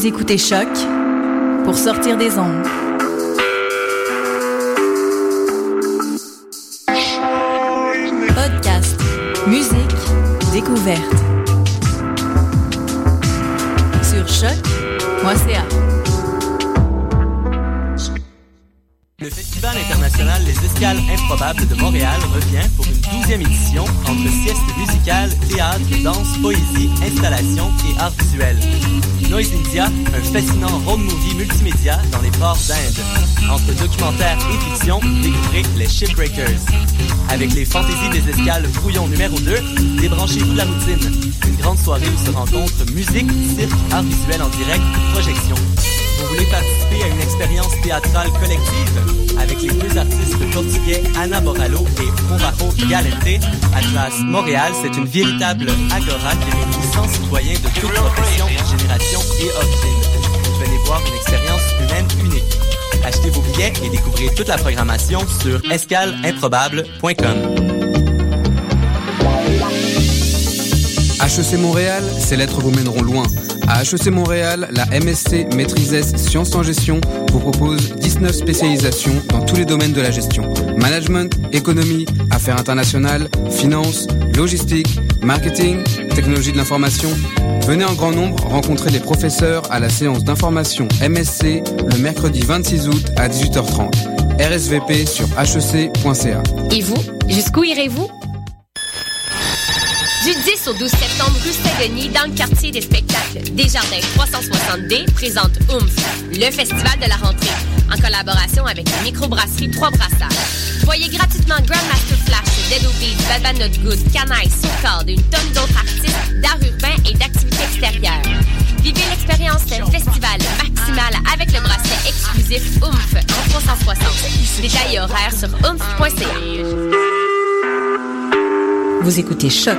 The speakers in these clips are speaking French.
Vous écoutez Choc pour sortir des ondes. Podcast, musique, découverte. Sur choc.ca. Le Festival international Les Escales Improbables de Montréal revient pour une douzième édition entre sieste musicale, théâtre, danse, poésie, installation et art visuel. Un fascinant road movie multimédia dans les ports d'Inde. Entre documentaire et fiction, découvrez les Shipbreakers. Avec les fantaisies des escales brouillon numéro 2, débranchez-vous de la routine. Une grande soirée où se rencontrent musique, cirque, art visuel en direct, projection. Voulez participer à une expérience théâtrale collective avec les deux artistes portugais Ana Boralo et Provajo Galente? Atlas Montréal, c'est une véritable agora qui réunit 100 citoyens de toutes professions, générations et origines. Venez voir une expérience humaine unique. Achetez vos billets et découvrez toute la programmation sur escaleimprobable.com. HEC Montréal, ces lettres vous mèneront loin. À HEC Montréal, la MSC Maîtrise Sciences en Gestion vous propose 19 spécialisations dans tous les domaines de la gestion. Management, économie, affaires internationales, finance, logistique, marketing, technologie de l'information. Venez en grand nombre rencontrer les professeurs à la séance d'information MSC le mercredi 26 août à 18h30. RSVP sur hec.ca. Et vous, jusqu'où irez-vous? Du 10 au 12 septembre, rue Saint-Denis, dans le quartier des spectacles, Desjardins 360D présente OOMF, le festival de la rentrée, en collaboration avec la microbrasserie Trois Brassards. Voyez gratuitement Grandmaster Flash, Dead Obeez, Bad Bad Not Good, Canaille, Soulcard et une tonne d'autres artistes d'art urbain et d'activités extérieures. Vivez l'expérience festival maximale avec le bracelet exclusif OOMF en 360. Détails et horaires sur oomph.ca. Vous écoutez Choc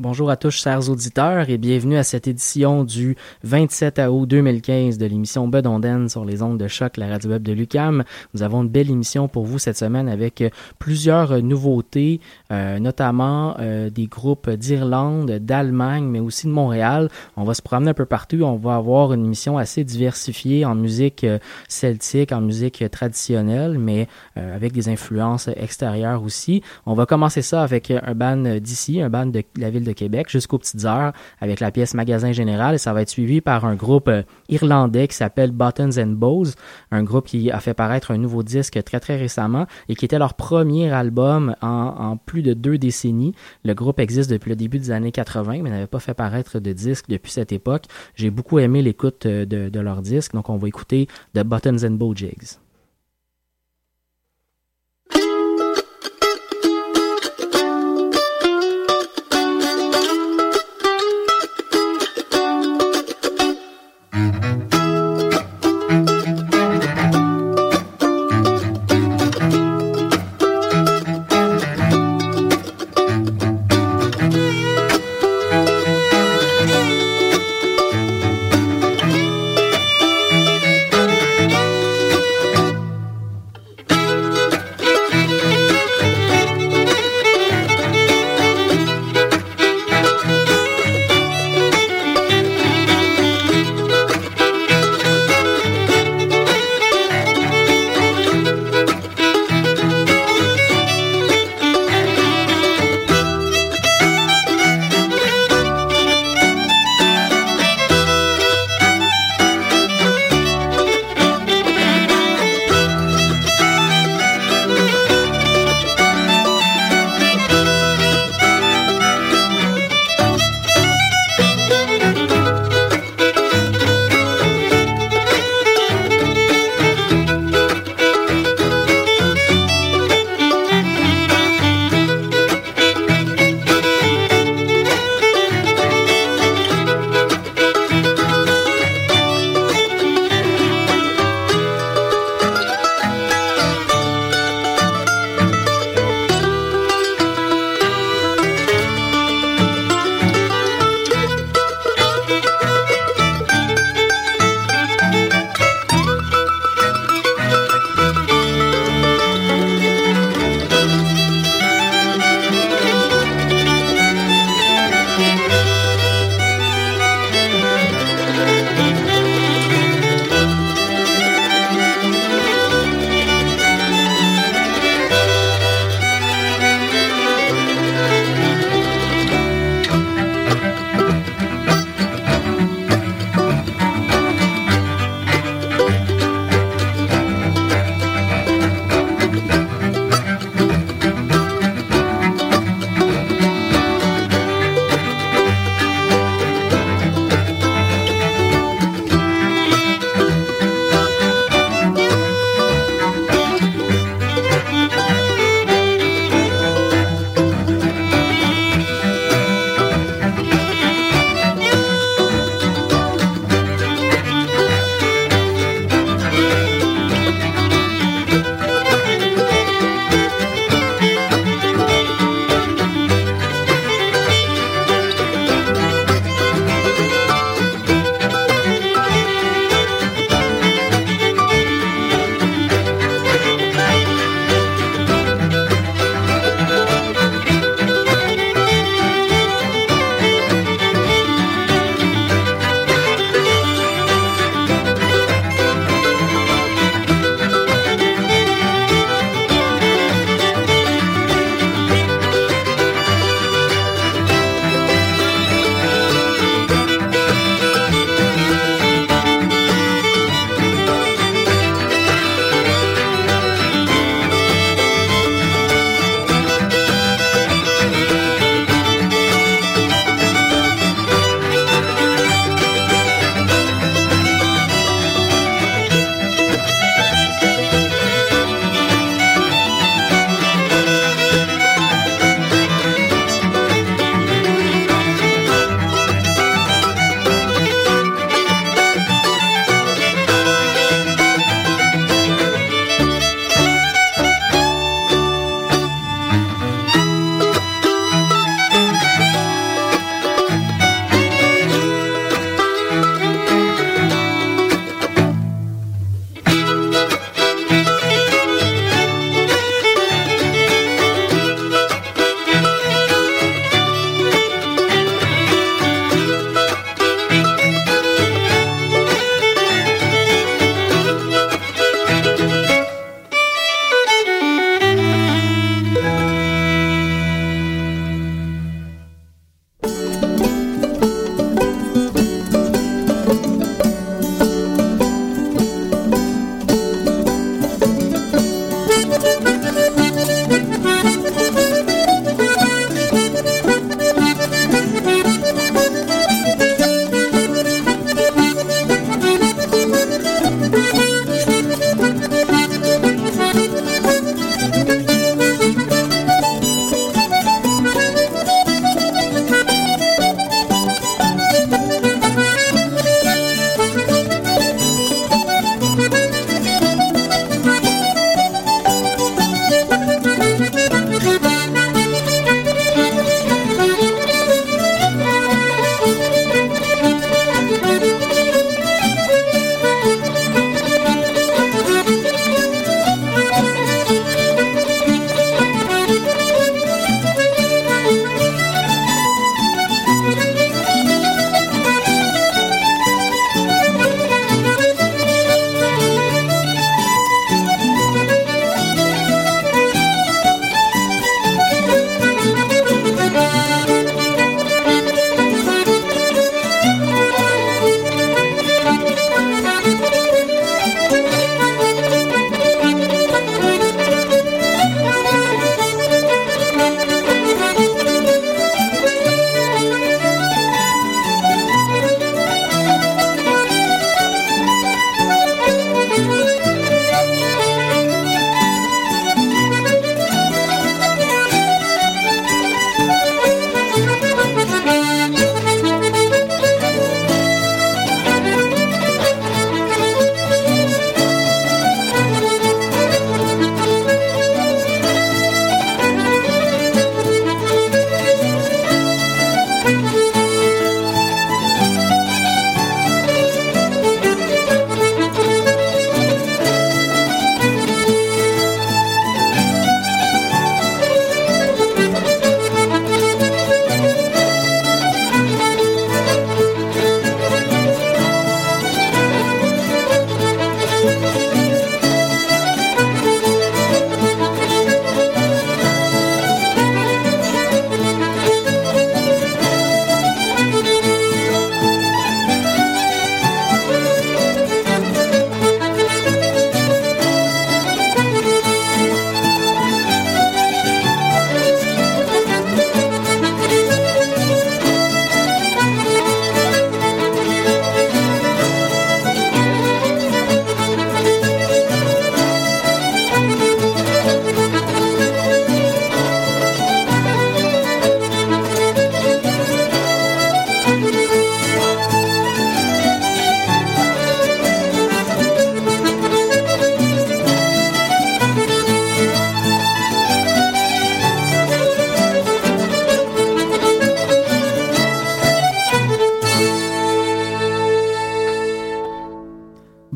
Bonjour à tous, chers auditeurs, et bienvenue à cette édition du 27 août 2015 de l'émission Bedonden sur les ondes de choc, la radio web de Lucam. Nous avons une belle émission pour vous cette semaine avec plusieurs nouveautés, euh, notamment euh, des groupes d'Irlande, d'Allemagne, mais aussi de Montréal. On va se promener un peu partout. On va avoir une émission assez diversifiée en musique euh, celtique, en musique traditionnelle, mais euh, avec des influences extérieures aussi. On va commencer ça avec un band d'ici, un band de la ville de Québec jusqu'aux petites heures avec la pièce Magasin Général et ça va être suivi par un groupe euh, irlandais qui s'appelle Buttons and Bows, un groupe qui a fait paraître un nouveau disque très très récemment et qui était leur premier album en, plus de deux décennies. Le groupe existe depuis le début des années 80 mais n'avait pas fait paraître de disque depuis cette époque. J'ai beaucoup aimé l'écoute euh, de, de leur disque donc on va écouter The Buttons and Bow Jigs.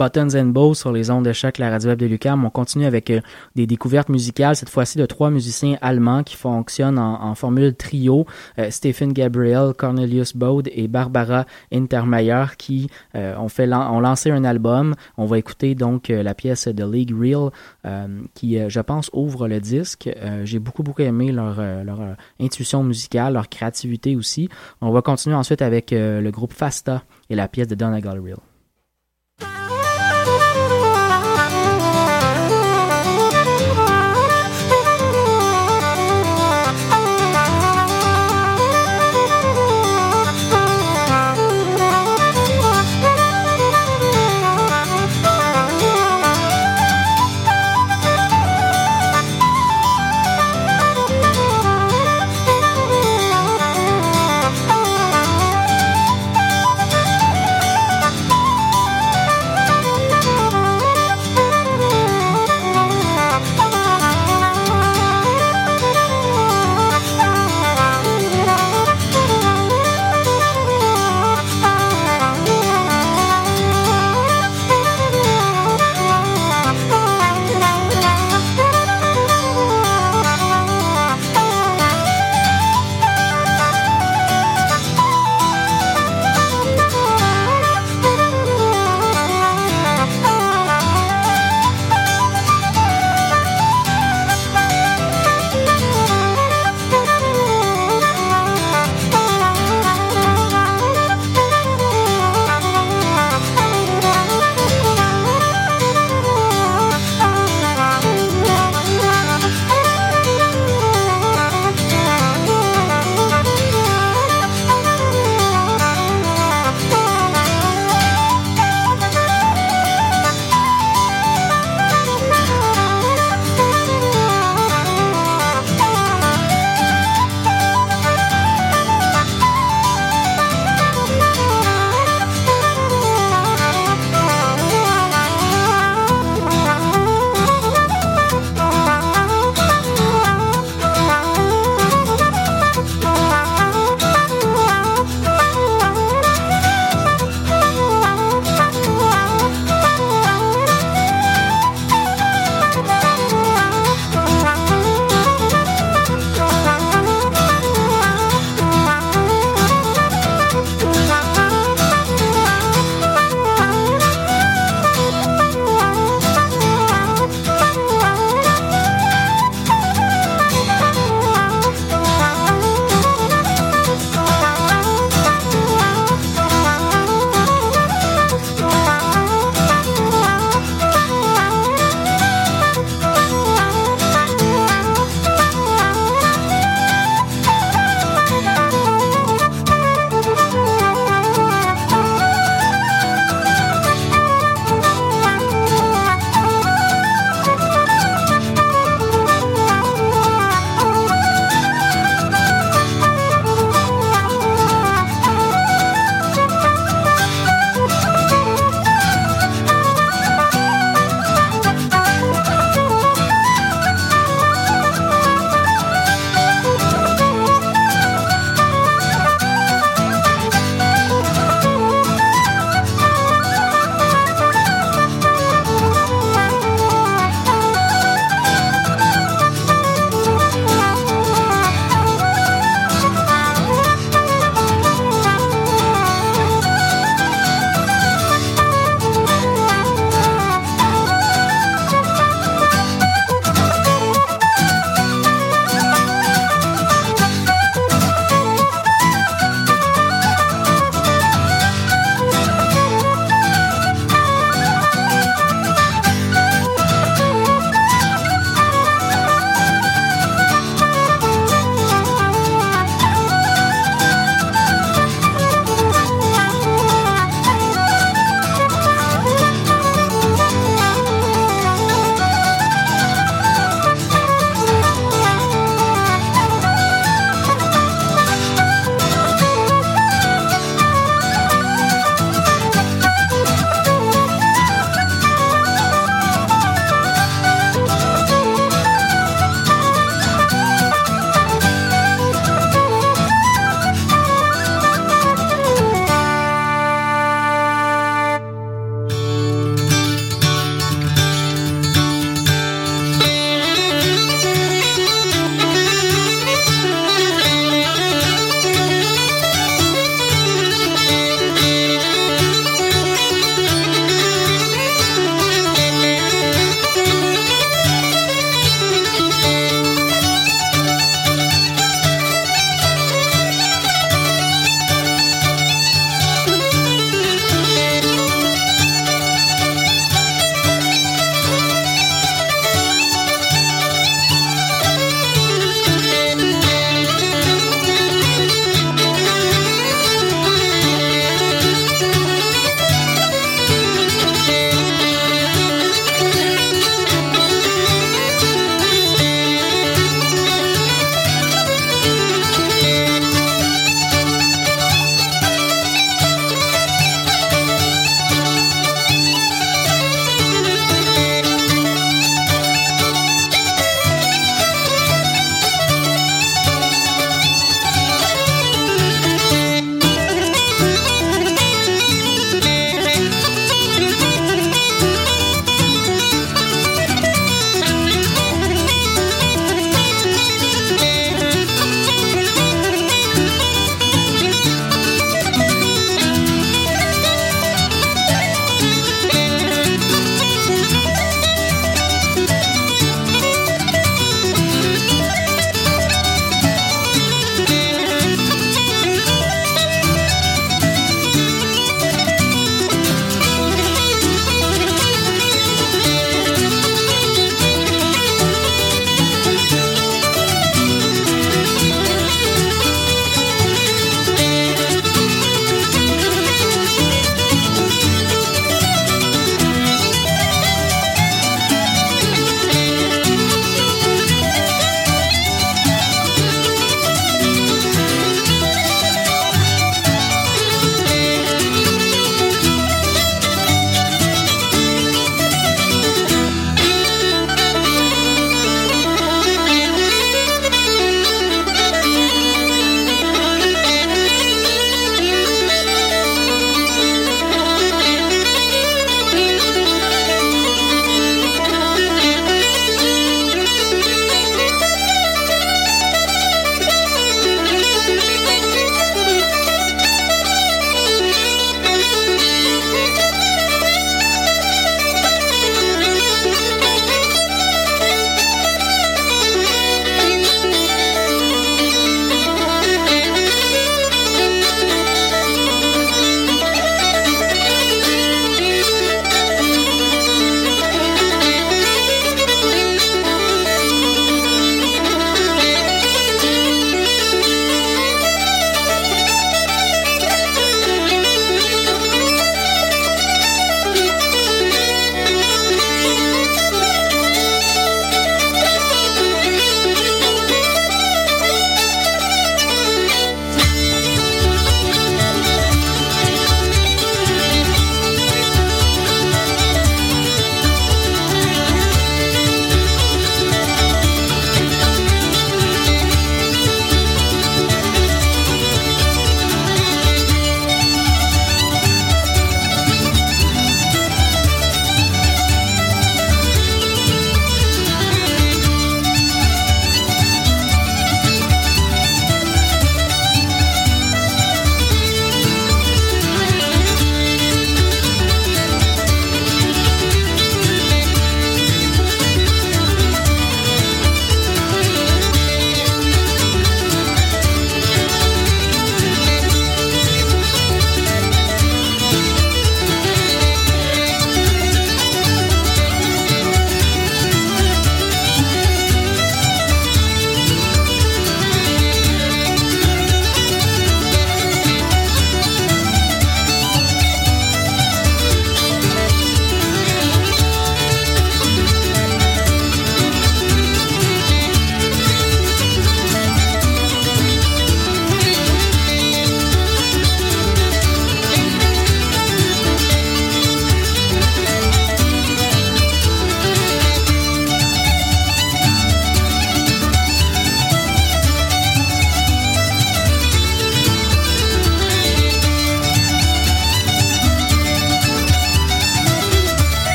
Buttons and Bows sur les ondes de choc, la radio web de Lucam. On continue avec euh, des découvertes musicales, cette fois-ci de trois musiciens allemands qui fonctionnent en, formule trio. Euh, Stephen Gabriel, Cornelius Bode et Barbara Intermeyer qui euh, ont, fait ont lancé un album. On va écouter donc la pièce de League Real qui, je pense, ouvre le disque. J'ai beaucoup, beaucoup aimé leur, leur intuition musicale, leur créativité aussi. On va continuer ensuite avec le groupe Fasta et la pièce de Donegal Real.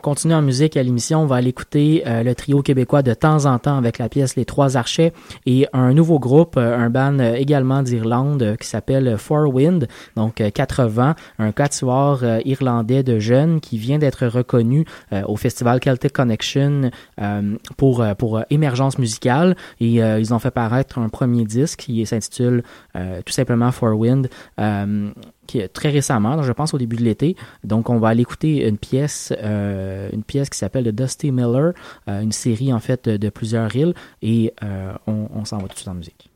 Continue en musique à l'émission. On va aller écouter euh, le trio québécois de temps en temps avec la pièce Les Trois Archets et un nouveau groupe, euh, un band euh, également d'Irlande qui s'appelle Four Wind, donc 80, un quatuor irlandais de jeunes qui vient d'être reconnu au festival Celtic Connection pour pour émergence musicale et ils ont fait paraître un premier disque qui s'intitule tout simplement Four Wind très récemment, je pense au début de l'été. Donc on va aller écouter une pièce, euh, une pièce qui s'appelle The Dusty Miller, euh, une série en fait de plusieurs reels, et euh, on, on s'en va tout de suite en musique.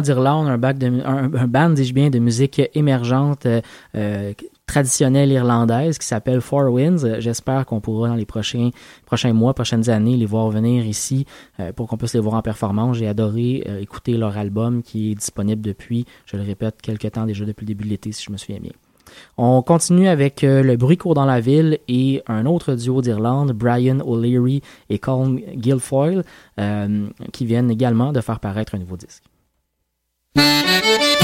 d'Irlande, un, band, dis-je bien, de musique émergente euh, traditionnelle irlandaise qui s'appelle Four Winds. J'espère qu'on pourra dans les prochains, prochains mois, prochaines années, les voir venir ici pour qu'on puisse les voir en performance. J'ai adoré écouter leur album qui est disponible depuis, je le répète, quelques temps déjà depuis le début de l'été, si je me souviens bien. On continue avec le bruit court dans la ville et un autre duo d'Irlande, Brian O'Leary et Colin Guilfoyle, qui viennent également de faire paraître un nouveau disque. Vient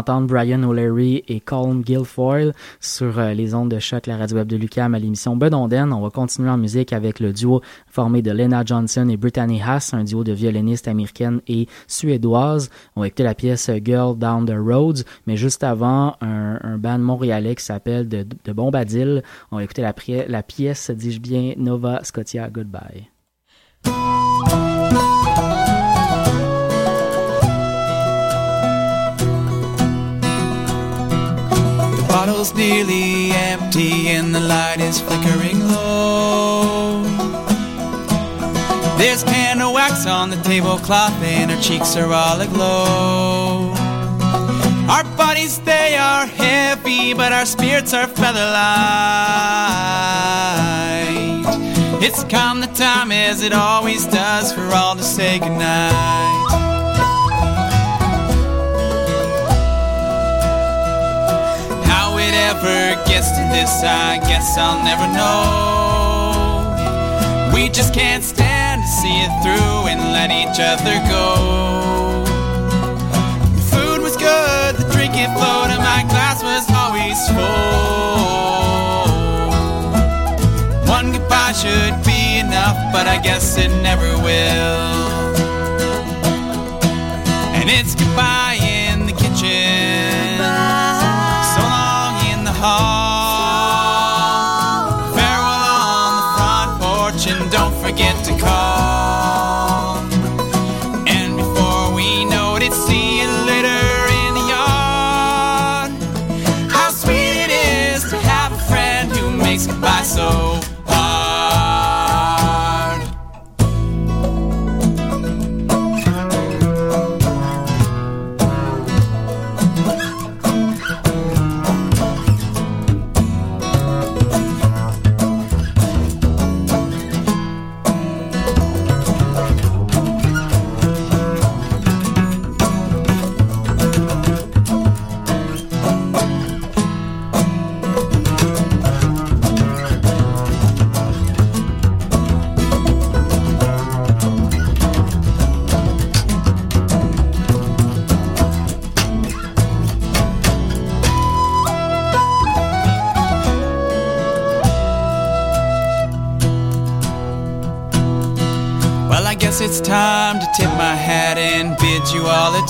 d'entendre Brian O'Leary et Colm Guilfoyle sur euh, les ondes de choc, la radio web de Lucam à l'émission Bedonden. On va continuer en musique avec le duo formé de Lena Johnson et Brittany Haas, un duo de violonistes américaines et suédoises. On va écouter la pièce Girl Down the Roads, mais juste avant, un, un band montréalais qui s'appelle de, de Bombadil. On va écouter la pièce, dis-je bien, Nova Scotia Goodbye. Bottle's nearly empty and the light is flickering low. There's candle wax on the tablecloth and our cheeks are all aglow. Our bodies, they are heavy, but our spirits are feather light. It's come the time as it always does for all to say goodnight. It gets to this, I guess I'll never know. We just can't stand to see it through and let each other go. The food was good, the drinking flowed, and my glass was always full. One goodbye should be enough, but I guess it never will. And it's goodbye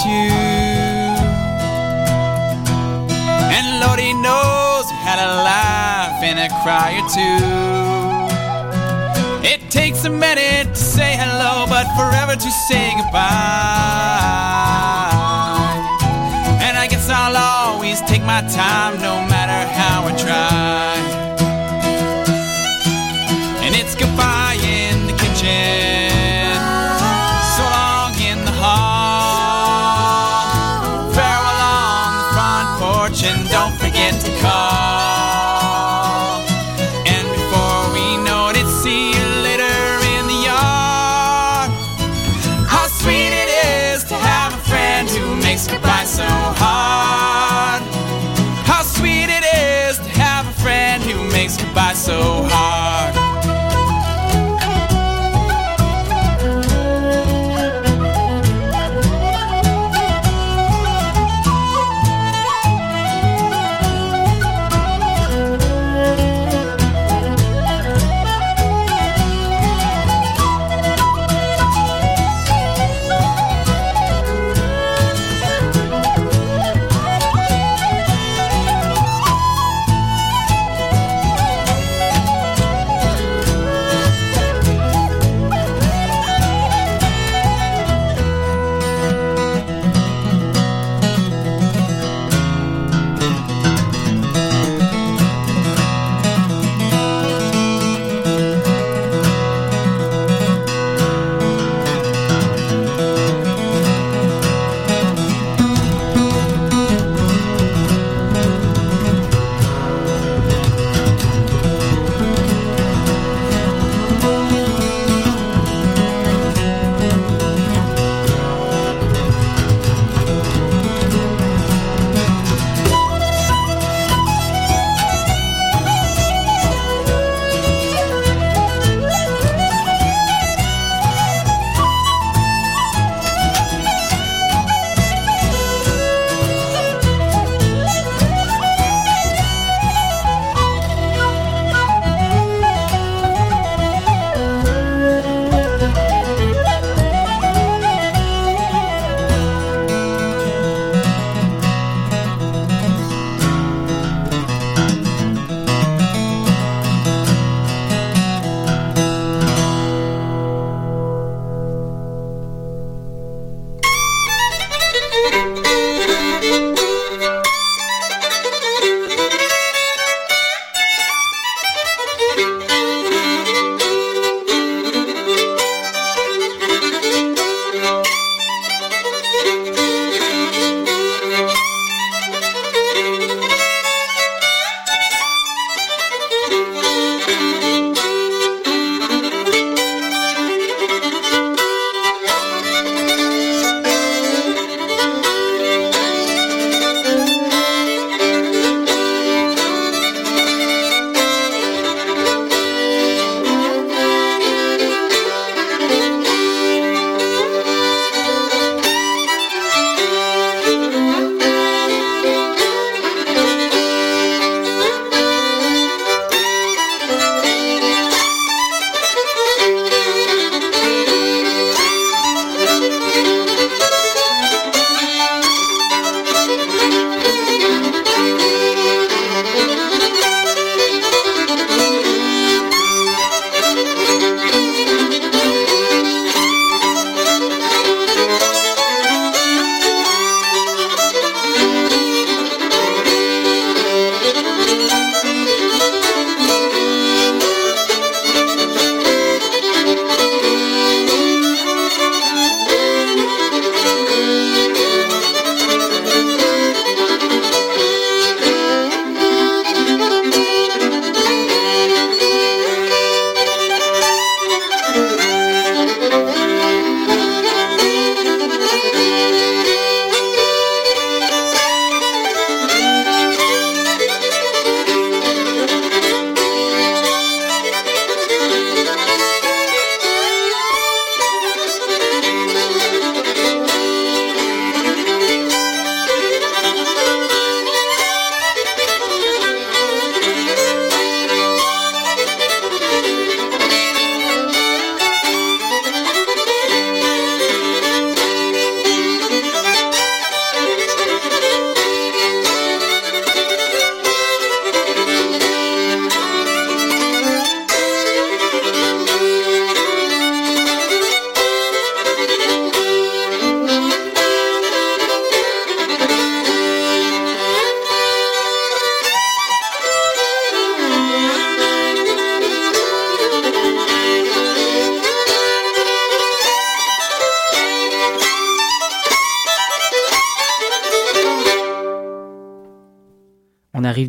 you. And Lordy knows we had a laugh and a cry or two. It takes a minute to say hello, but forever to say goodbye. And I guess I'll always take my time, no matter how I try.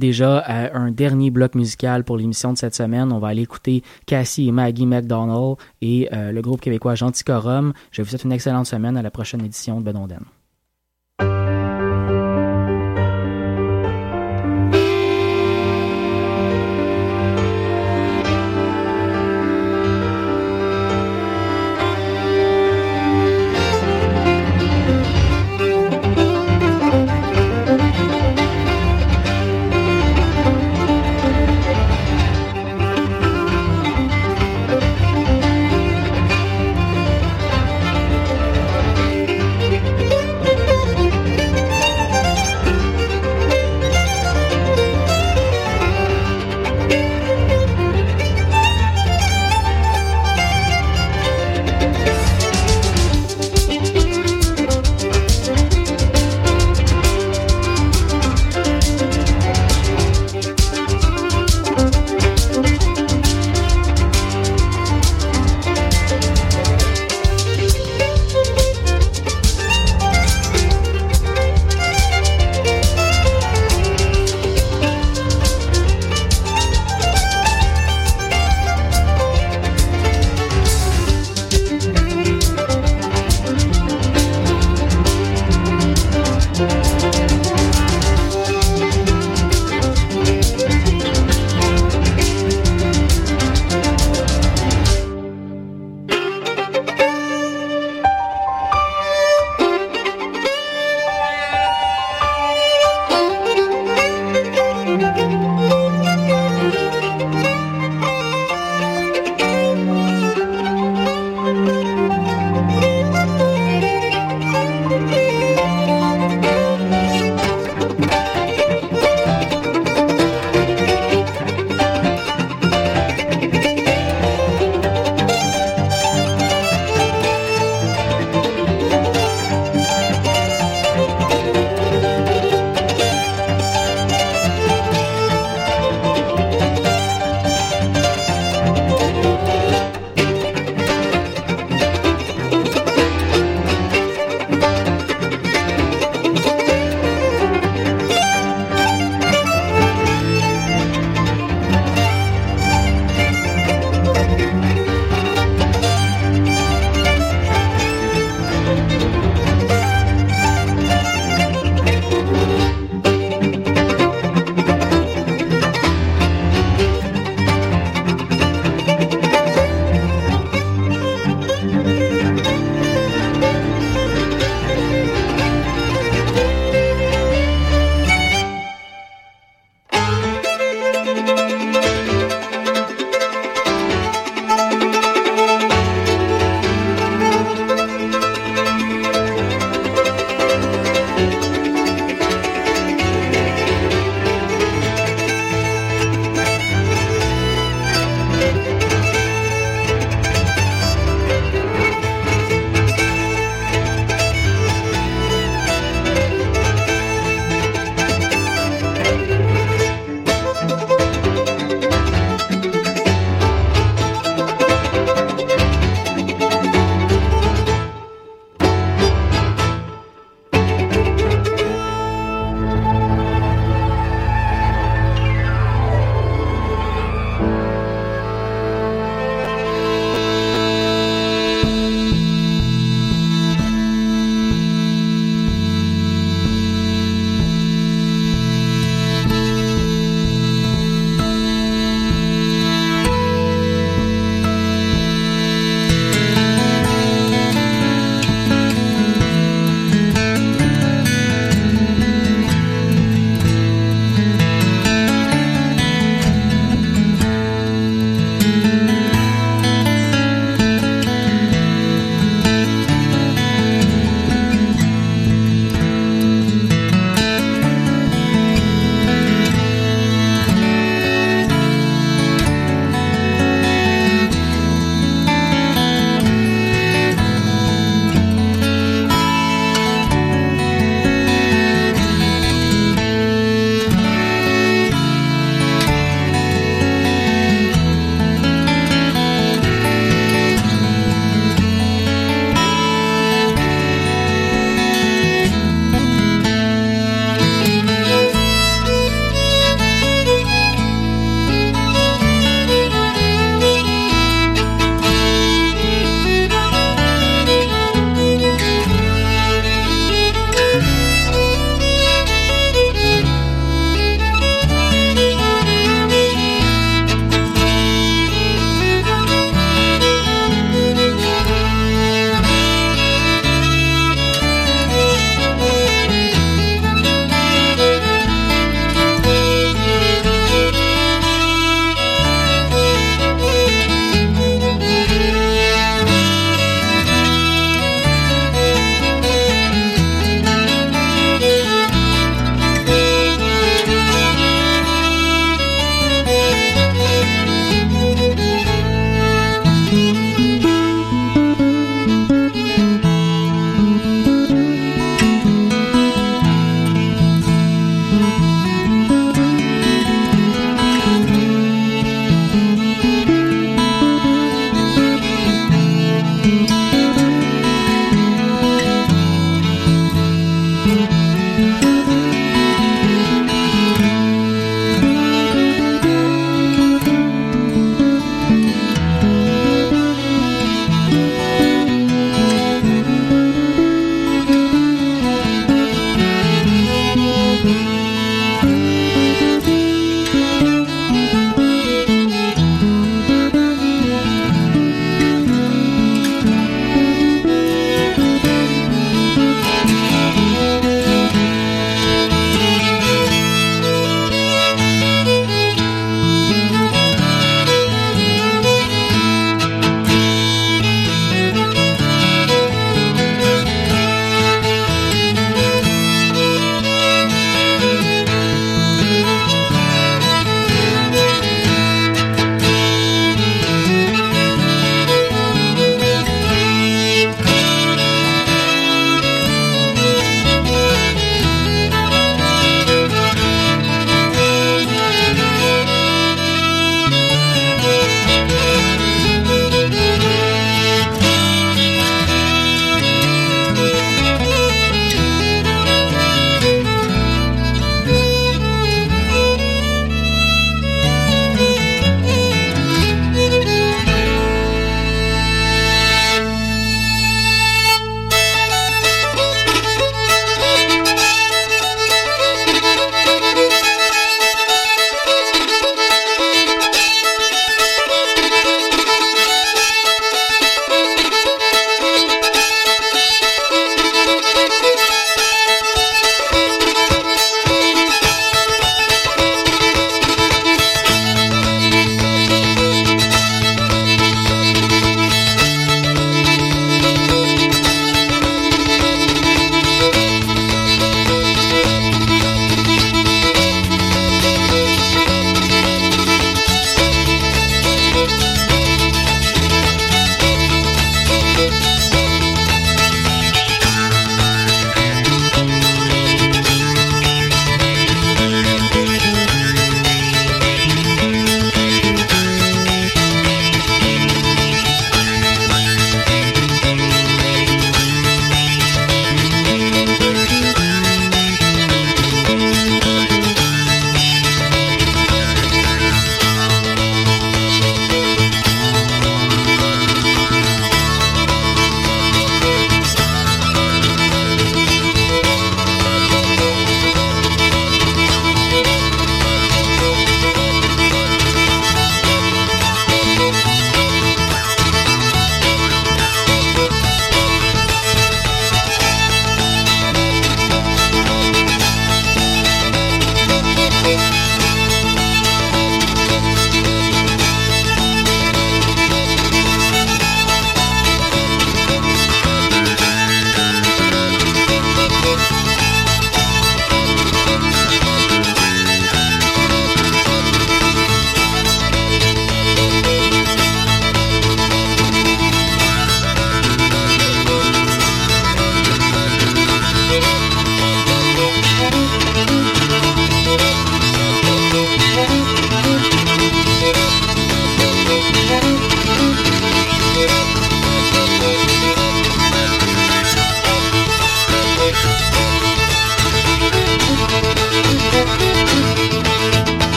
Déjà un dernier bloc musical pour l'émission de cette semaine. On va aller écouter Cassie et Maggie McDonald et euh, le groupe québécois Gentilcorum. Je vous souhaite une excellente semaine à la prochaine édition de Bedonden.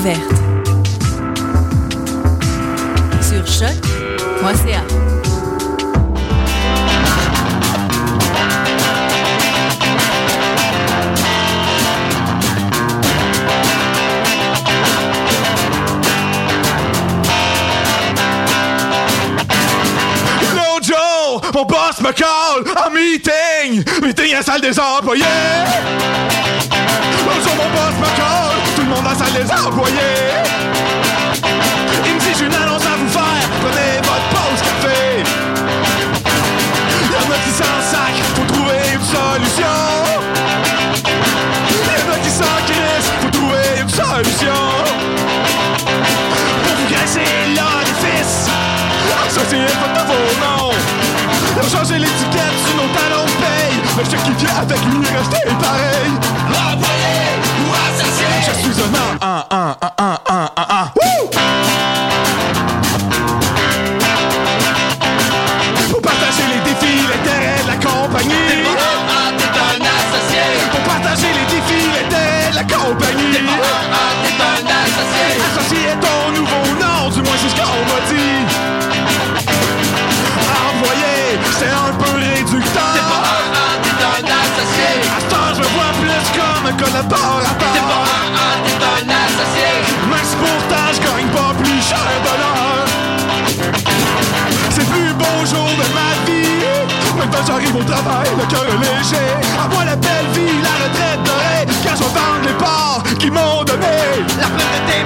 Découverte. Sur choc.ca. L'autre jour, mon boss me call en meeting. Meeting à la salle des employés. Employés. Il me dit, j'ai une annonce à vous faire. Prenez votre pause café. Y'en a qui s'en sac. Faut trouver une solution. Y'en a qui s'en crissent. Faut trouver une solution. Pour vous graisser l'orifice. Ça c'est pas de vos noms ont changé l'étiquette sur nos talons de paye Le chèque qui vient avec lui est resté pareil Employé ou associé Je suis un un, un, un, un, léger À moi la belle vie, la retraite dorée. Quand je vendre les parts qu'ils m'ont donné. La preuve de tes